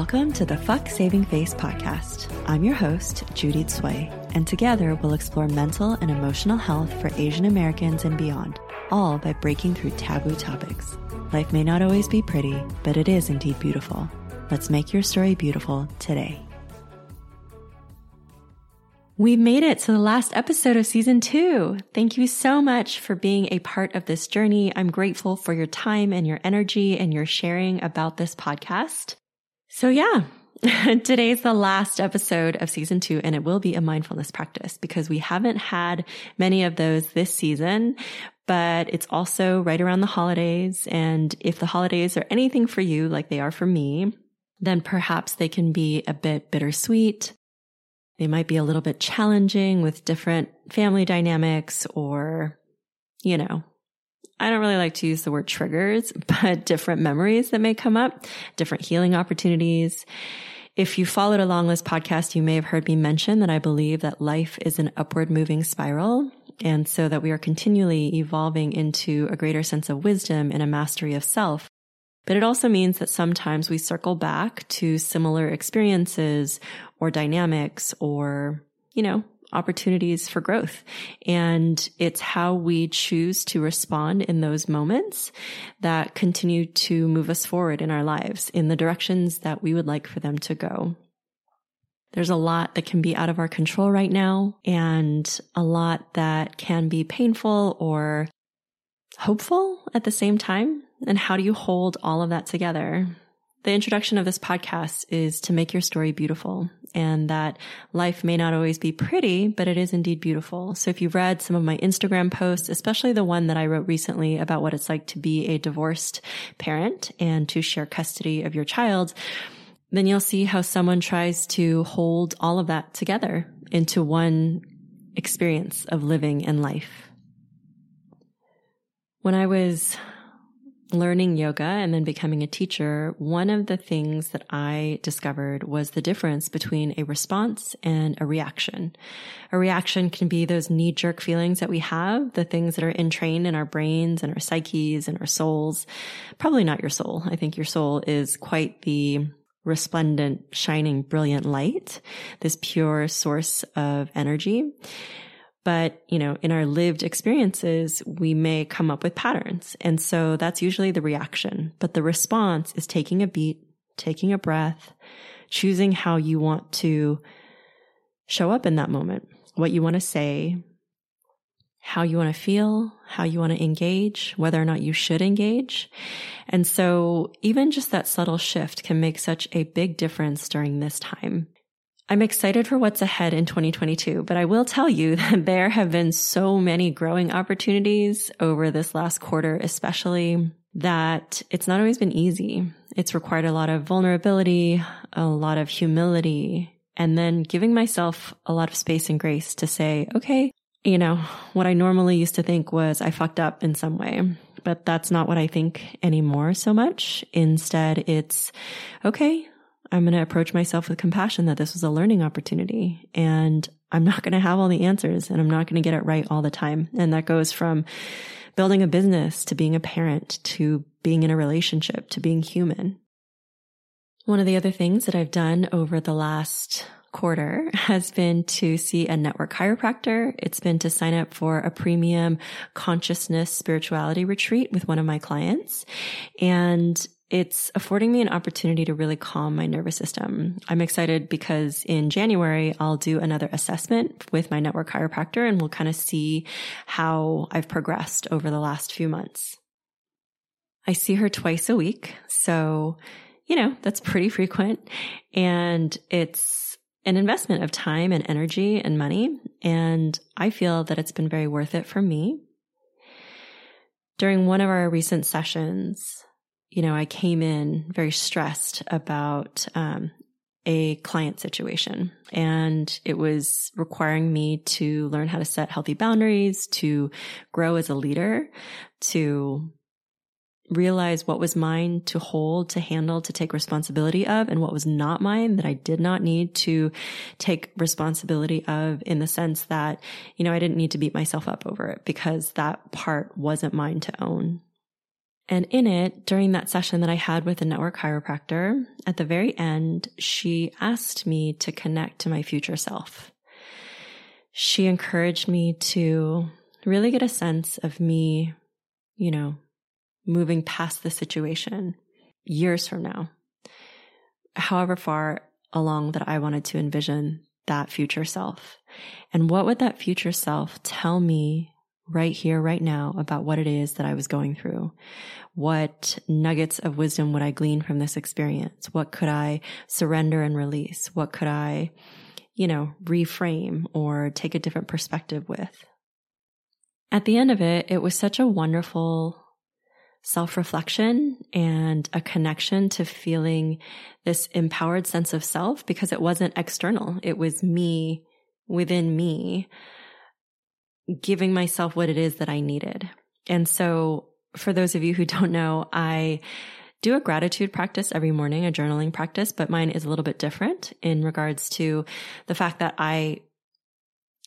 Welcome to the Fuck Saving Face podcast. I'm your host, Judy Tsui, and together we'll explore mental and emotional health for Asian Americans and beyond, all by breaking through taboo topics. Life may not always be pretty, but it is indeed beautiful. Let's make your story beautiful today. We've made it to the last episode of season two. Thank you so much for being a part of this journey. I'm grateful for your time and your energy and your sharing about this podcast. So yeah, today's the last episode of season two and it will be a mindfulness practice because we haven't had many of those this season, but it's also right around the holidays. And if the holidays are anything for you, like they are for me, then perhaps they can be a bit bittersweet. They might be a little bit challenging with different family dynamics or, you know, I don't really like to use the word triggers, but different memories that may come up, different healing opportunities. If you followed along this podcast, you may have heard me mention that I believe that life is an upward moving spiral. And so that we are continually evolving into a greater sense of wisdom and a mastery of self. But it also means that sometimes we circle back to similar experiences or dynamics or, you know, opportunities for growth. And it's how we choose to respond in those moments that continue to move us forward in our lives in the directions that we would like for them to go. There's a lot that can be out of our control right now and a lot that can be painful or hopeful at the same time. And how do you hold all of that together? The introduction of this podcast is to make your story beautiful and that life may not always be pretty, but it is indeed beautiful. So if you've read some of my Instagram posts, especially the one that I wrote recently about what it's like to be a divorced parent and to share custody of your child, then you'll see how someone tries to hold all of that together into one experience of living and life. When I was learning yoga and then becoming a teacher, one of the things that I discovered was the difference between a response and a reaction. A reaction can be those knee jerk feelings that we have, the things that are entrained in our brains and our psyches and our souls. Probably not your soul. I think your soul is quite the resplendent, shining, brilliant light, this pure source of energy. But, you know, in our lived experiences, we may come up with patterns. And so that's usually the reaction. But the response is taking a beat, taking a breath, choosing how you want to show up in that moment, what you want to say, how you want to feel, how you want to engage, whether or not you should engage. And so even just that subtle shift can make such a big difference during this time. I'm excited for what's ahead in 2022, but I will tell you that there have been so many growing opportunities over this last quarter, especially that it's not always been easy. It's required a lot of vulnerability, a lot of humility, and then giving myself a lot of space and grace to say, okay, you know, what I normally used to think was I fucked up in some way, but that's not what I think anymore so much. Instead, it's okay. I'm going to approach myself with compassion that this was a learning opportunity and I'm not going to have all the answers and I'm not going to get it right all the time. And that goes from building a business to being a parent to being in a relationship to being human. One of the other things that I've done over the last quarter has been to see a network chiropractor. It's been to sign up for a premium consciousness spirituality retreat with one of my clients. And it's affording me an opportunity to really calm my nervous system. I'm excited because in January, I'll do another assessment with my network chiropractor and we'll kind of see how I've progressed over the last few months. I see her twice a week. So, you know, that's pretty frequent and it's an investment of time and energy and money. And I feel that it's been very worth it for me. During one of our recent sessions, you know, I came in very stressed about um, a client situation and it was requiring me to learn how to set healthy boundaries, to grow as a leader, to realize what was mine to hold, to handle, to take responsibility of, and what was not mine that I did not need to take responsibility of in the sense that, you know, I didn't need to beat myself up over it because that part wasn't mine to own. And in it, during that session that I had with a network chiropractor, at the very end, she asked me to connect to my future self. She encouraged me to really get a sense of me, you know, moving past the situation years from now, however far along that I wanted to envision that future self. And what would that future self tell me right here, right now about what it is that I was going through. What nuggets of wisdom would I glean from this experience? What could I surrender and release? What could I, you know, reframe or take a different perspective with? At the end of it, it was such a wonderful self reflection and a connection to feeling this empowered sense of self because it wasn't external. It was me within me giving myself what it is that I needed. And so for those of you who don't know, I do a gratitude practice every morning, a journaling practice, but mine is a little bit different in regards to the fact that I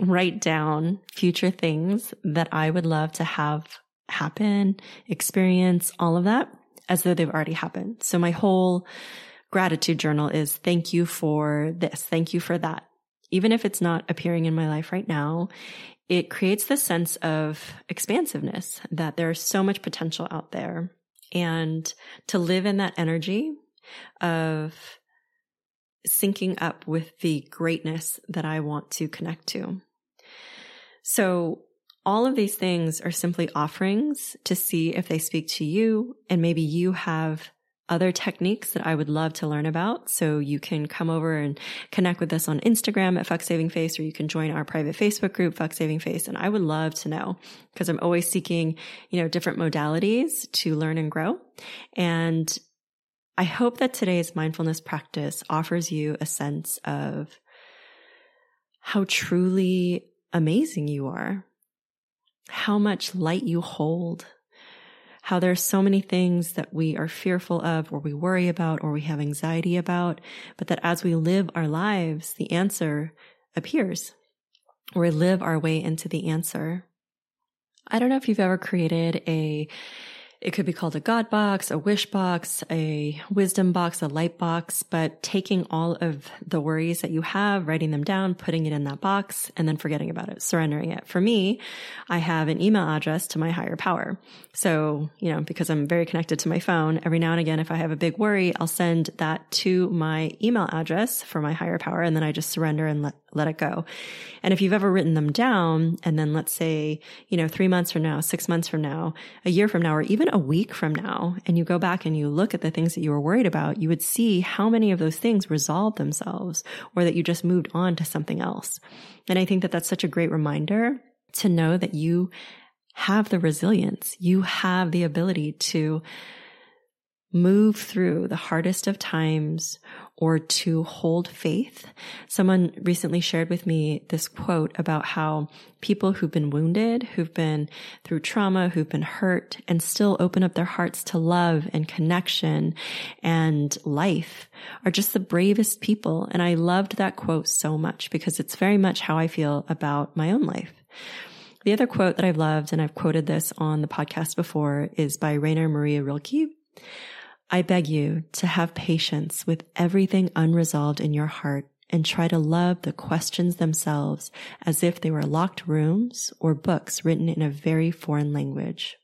write down future things that I would love to have happen, experience, all of that as though they've already happened. So my whole gratitude journal is thank you for this. Thank you for that. Even if it's not appearing in my life right now, it creates this sense of expansiveness that there's so much potential out there. And to live in that energy of syncing up with the greatness that I want to connect to. So all of these things are simply offerings to see if they speak to you and maybe you have other techniques that I would love to learn about. So you can come over and connect with us on Instagram at Fuck Saving Face, or you can join our private Facebook group, Fuck Saving Face. And I would love to know because I'm always seeking, you know, different modalities to learn and grow. And I hope that today's mindfulness practice offers you a sense of how truly amazing you are, how much light you hold how there's so many things that we are fearful of or we worry about or we have anxiety about, but that as we live our lives, the answer appears or we live our way into the answer. I don't know if you've ever created a it could be called a God box, a wish box, a wisdom box, a light box, but taking all of the worries that you have, writing them down, putting it in that box, and then forgetting about it, surrendering it. For me, I have an email address to my higher power. So, you know, because I'm very connected to my phone, every now and again, if I have a big worry, I'll send that to my email address for my higher power, and then I just surrender and let, let it go. And if you've ever written them down, and then let's say, you know, three months from now, six months from now, a year from now, or even even a week from now and you go back and you look at the things that you were worried about, you would see how many of those things resolved themselves or that you just moved on to something else. And I think that that's such a great reminder to know that you have the resilience. You have the ability to move through the hardest of times or to hold faith. Someone recently shared with me this quote about how people who've been wounded, who've been through trauma, who've been hurt and still open up their hearts to love and connection and life are just the bravest people. And I loved that quote so much because it's very much how I feel about my own life. The other quote that I've loved, and I've quoted this on the podcast before, is by Rainer Maria Rilke. I beg you to have patience with everything unresolved in your heart and try to love the questions themselves as if they were locked rooms or books written in a very foreign language.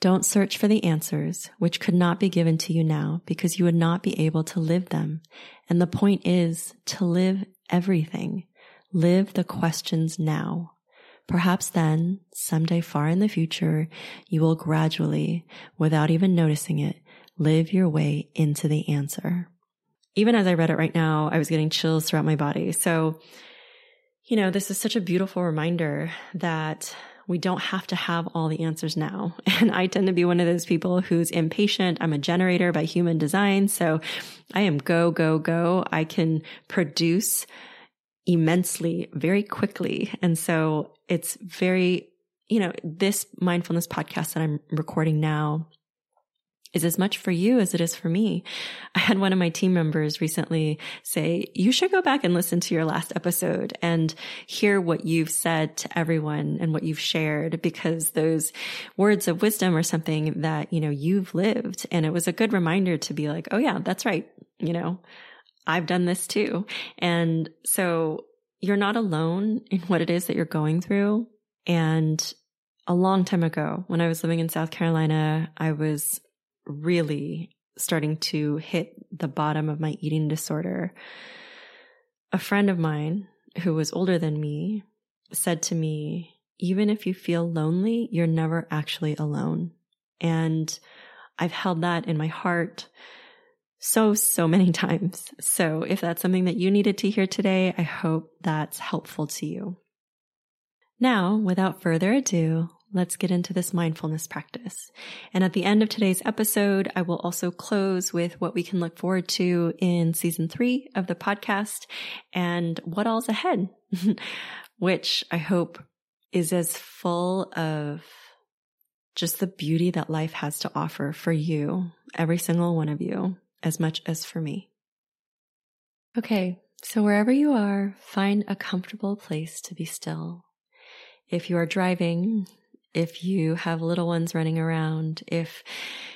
Don't search for the answers, which could not be given to you now because you would not be able to live them. And the point is to live everything. Live the questions now. Perhaps then, someday far in the future, you will gradually, without even noticing it, live your way into the answer. Even as I read it right now, I was getting chills throughout my body. So, you know, this is such a beautiful reminder that we don't have to have all the answers now. And I tend to be one of those people who's impatient. I'm a generator by human design. So I am go, go, go. I can produce immensely very quickly. And so it's very, you know, this mindfulness podcast that I'm recording now is as much for you as it is for me. I had one of my team members recently say, you should go back and listen to your last episode and hear what you've said to everyone and what you've shared because those words of wisdom are something that, you know, you've lived. And it was a good reminder to be like, oh yeah, that's right. You know, I've done this too. And so you're not alone in what it is that you're going through. And a long time ago, when I was living in South Carolina, I was really starting to hit the bottom of my eating disorder. A friend of mine who was older than me said to me, even if you feel lonely, you're never actually alone. And I've held that in my heart so, so many times. So if that's something that you needed to hear today, I hope that's helpful to you. Now, without further ado, let's get into this mindfulness practice. And at the end of today's episode, I will also close with what we can look forward to in season three of the podcast and what all's ahead, which I hope is as full of just the beauty that life has to offer for you, every single one of you, as much as for me. Okay, so wherever you are, find a comfortable place to be still. If you are driving, if you have little ones running around, if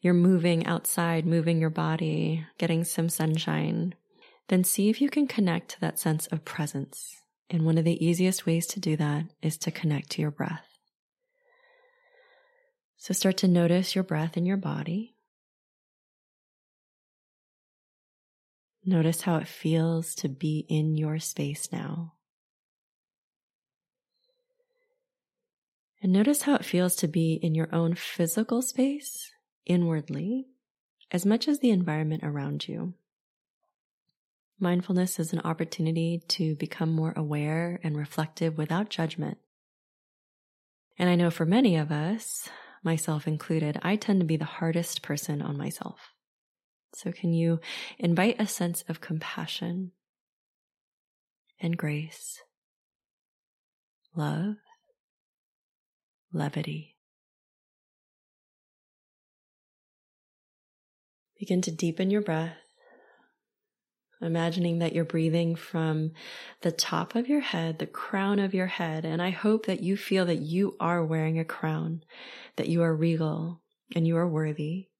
you're moving outside, moving your body, getting some sunshine, then see if you can connect to that sense of presence. And one of the easiest ways to do that is to connect to your breath. So start to notice your breath in your body. Notice how it feels to be in your space now. And notice how it feels to be in your own physical space inwardly as much as the environment around you. Mindfulness is an opportunity to become more aware and reflective without judgment. And I know for many of us, myself included, I tend to be the hardest person on myself. So, can you invite a sense of compassion and grace, love, levity? Begin to deepen your breath, imagining that you're breathing from the top of your head, the crown of your head. And I hope that you feel that you are wearing a crown, that you are regal and you are worthy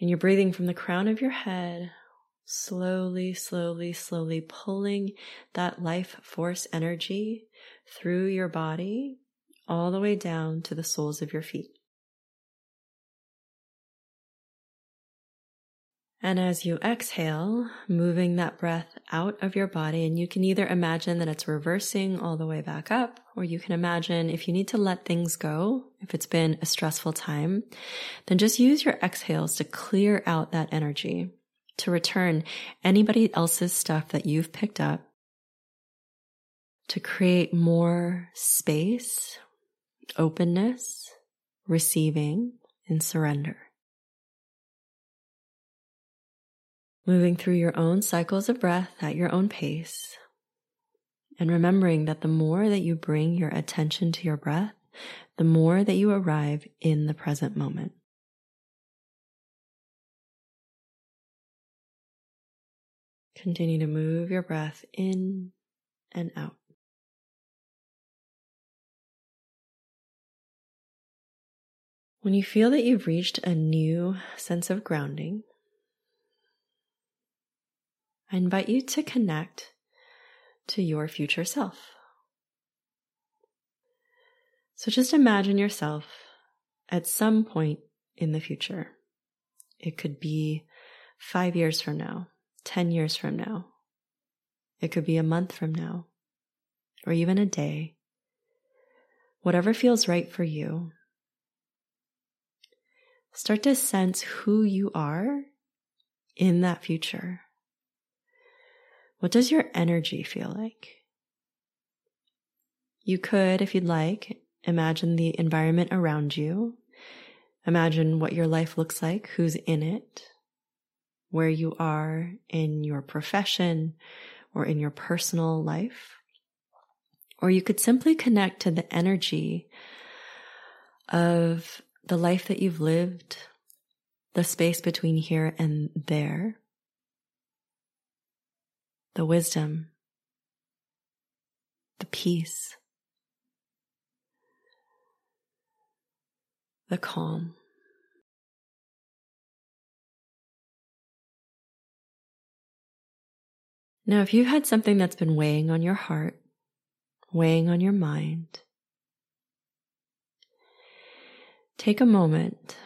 and you're breathing from the crown of your head, slowly, slowly, slowly pulling that life force energy through your body all the way down to the soles of your feet. And as you exhale, moving that breath out of your body, and you can either imagine that it's reversing all the way back up, or you can imagine if you need to let things go, if it's been a stressful time, then just use your exhales to clear out that energy, to return anybody else's stuff that you've picked up, to create more space, openness, receiving, and surrender. moving through your own cycles of breath at your own pace, and remembering that the more that you bring your attention to your breath, the more that you arrive in the present moment. Continue to move your breath in and out. When you feel that you've reached a new sense of grounding, I invite you to connect to your future self. So just imagine yourself at some point in the future. It could be five years from now, 10 years from now. It could be a month from now, or even a day. Whatever feels right for you. Start to sense who you are in that future. What does your energy feel like? You could, if you'd like, imagine the environment around you. Imagine what your life looks like, who's in it, where you are in your profession or in your personal life. Or you could simply connect to the energy of the life that you've lived the space between here and there, the wisdom, the peace, the calm. Now, if you've had something that's been weighing on your heart, weighing on your mind, take a moment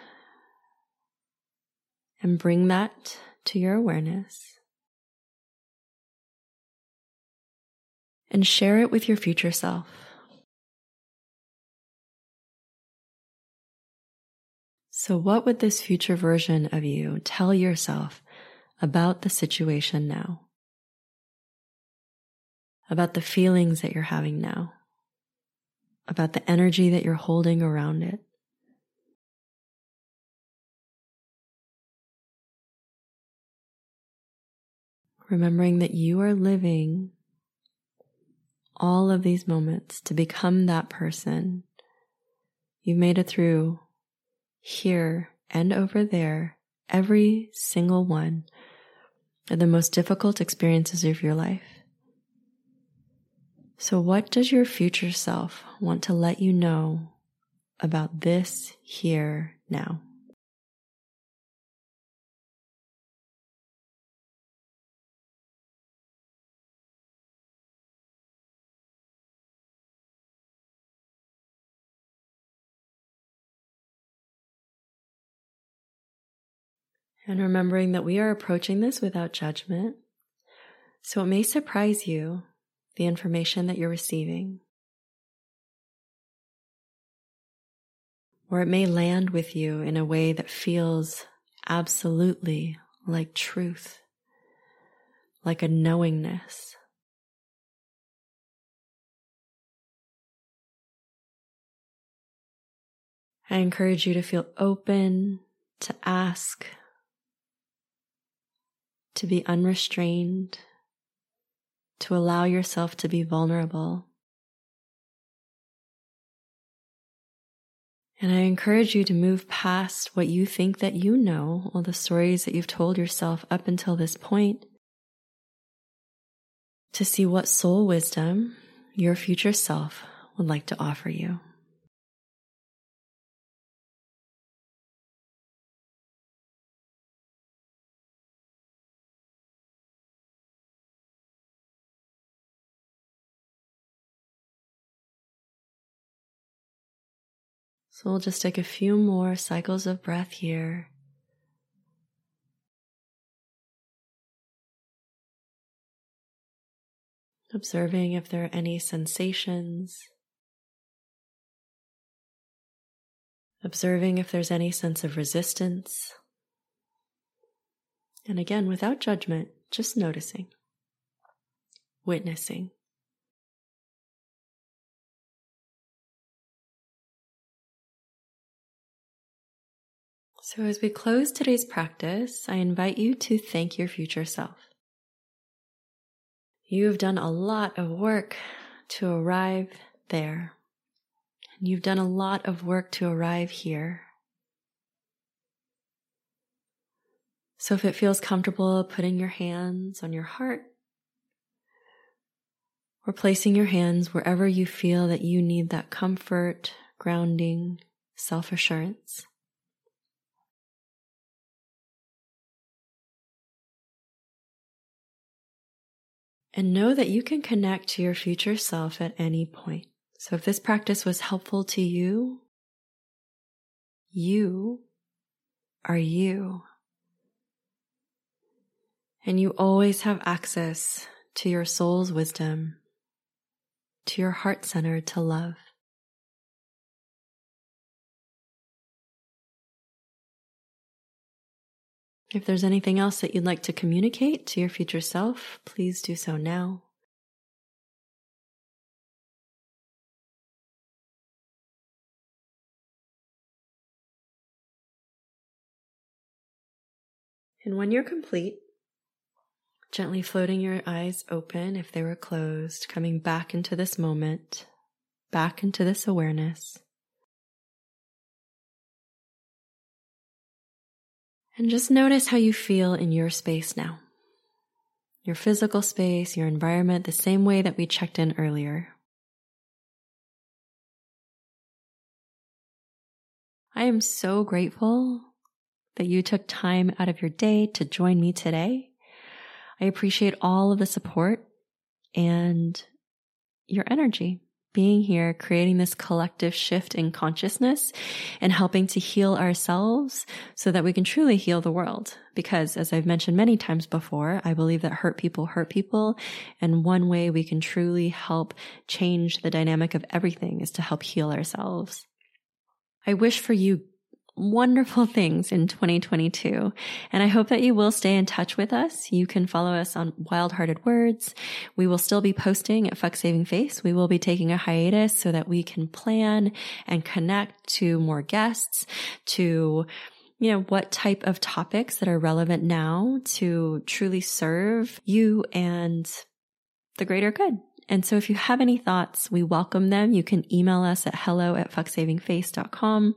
and bring that to your awareness and share it with your future self. So, what would this future version of you tell yourself about the situation now? About the feelings that you're having now? About the energy that you're holding around it? Remembering that you are living all of these moments to become that person. You've made it through here and over there, every single one of the most difficult experiences of your life. So, what does your future self want to let you know about this here now? And remembering that we are approaching this without judgment. So it may surprise you, the information that you're receiving. Or it may land with you in a way that feels absolutely like truth, like a knowingness. I encourage you to feel open to ask to be unrestrained, to allow yourself to be vulnerable. And I encourage you to move past what you think that you know, all the stories that you've told yourself up until this point, to see what soul wisdom your future self would like to offer you. So we'll just take a few more cycles of breath here. Observing if there are any sensations. Observing if there's any sense of resistance. And again, without judgment, just noticing, witnessing. So, as we close today's practice, I invite you to thank your future self. You have done a lot of work to arrive there, and you've done a lot of work to arrive here. So, if it feels comfortable putting your hands on your heart or placing your hands wherever you feel that you need that comfort, grounding, self assurance. And know that you can connect to your future self at any point. So if this practice was helpful to you, you are you. And you always have access to your soul's wisdom, to your heart center to love. If there's anything else that you'd like to communicate to your future self, please do so now. And when you're complete, gently floating your eyes open if they were closed, coming back into this moment, back into this awareness. And just notice how you feel in your space now. Your physical space, your environment, the same way that we checked in earlier. I am so grateful that you took time out of your day to join me today. I appreciate all of the support and your energy being here, creating this collective shift in consciousness and helping to heal ourselves so that we can truly heal the world. Because as I've mentioned many times before, I believe that hurt people hurt people. And one way we can truly help change the dynamic of everything is to help heal ourselves. I wish for you wonderful things in 2022. And I hope that you will stay in touch with us. You can follow us on Wild Hearted Words. We will still be posting at Fuck Saving Face. We will be taking a hiatus so that we can plan and connect to more guests, to you know, what type of topics that are relevant now to truly serve you and the greater good. And so if you have any thoughts, we welcome them. You can email us at hello at fucksavingface.com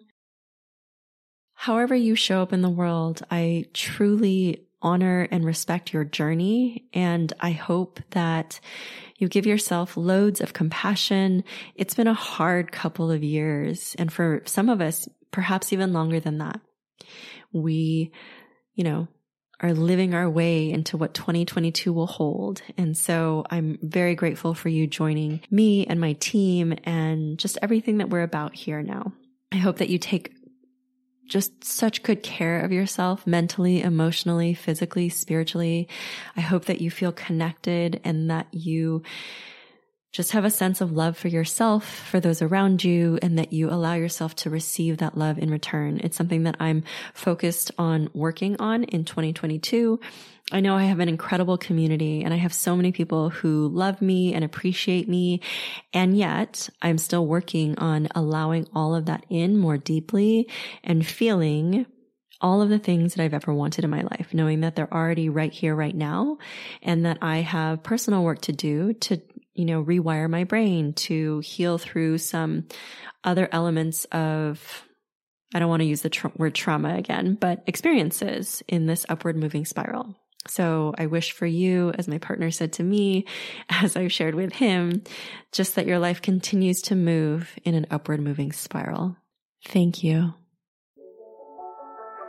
however you show up in the world, I truly honor and respect your journey. And I hope that you give yourself loads of compassion. It's been a hard couple of years. And for some of us, perhaps even longer than that. We, you know, are living our way into what 2022 will hold. And so I'm very grateful for you joining me and my team and just everything that we're about here now. I hope that you take just such good care of yourself mentally, emotionally, physically, spiritually. I hope that you feel connected and that you just have a sense of love for yourself, for those around you, and that you allow yourself to receive that love in return. It's something that I'm focused on working on in 2022. I know I have an incredible community and I have so many people who love me and appreciate me. And yet I'm still working on allowing all of that in more deeply and feeling all of the things that I've ever wanted in my life, knowing that they're already right here, right now, and that I have personal work to do to you know, rewire my brain to heal through some other elements of, I don't want to use the tra- word trauma again, but experiences in this upward moving spiral. So I wish for you, as my partner said to me, as I've shared with him, just that your life continues to move in an upward moving spiral. Thank you.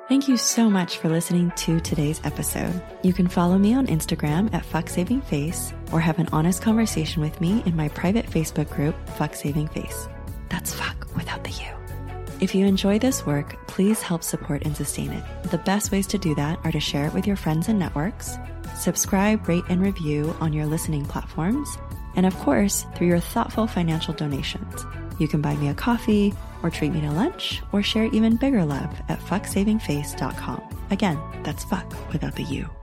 Thank you so much for listening to today's episode. You can follow me on Instagram at FuckSavingFace or have an honest conversation with me in my private Facebook group, Fuck Saving Face. That's fuck without the U. If you enjoy this work, please help support and sustain it. The best ways to do that are to share it with your friends and networks, subscribe, rate, and review on your listening platforms, and of course, through your thoughtful financial donations. You can buy me a coffee or treat me to lunch or share even bigger love at fucksavingface.com. Again, that's fuck without the U.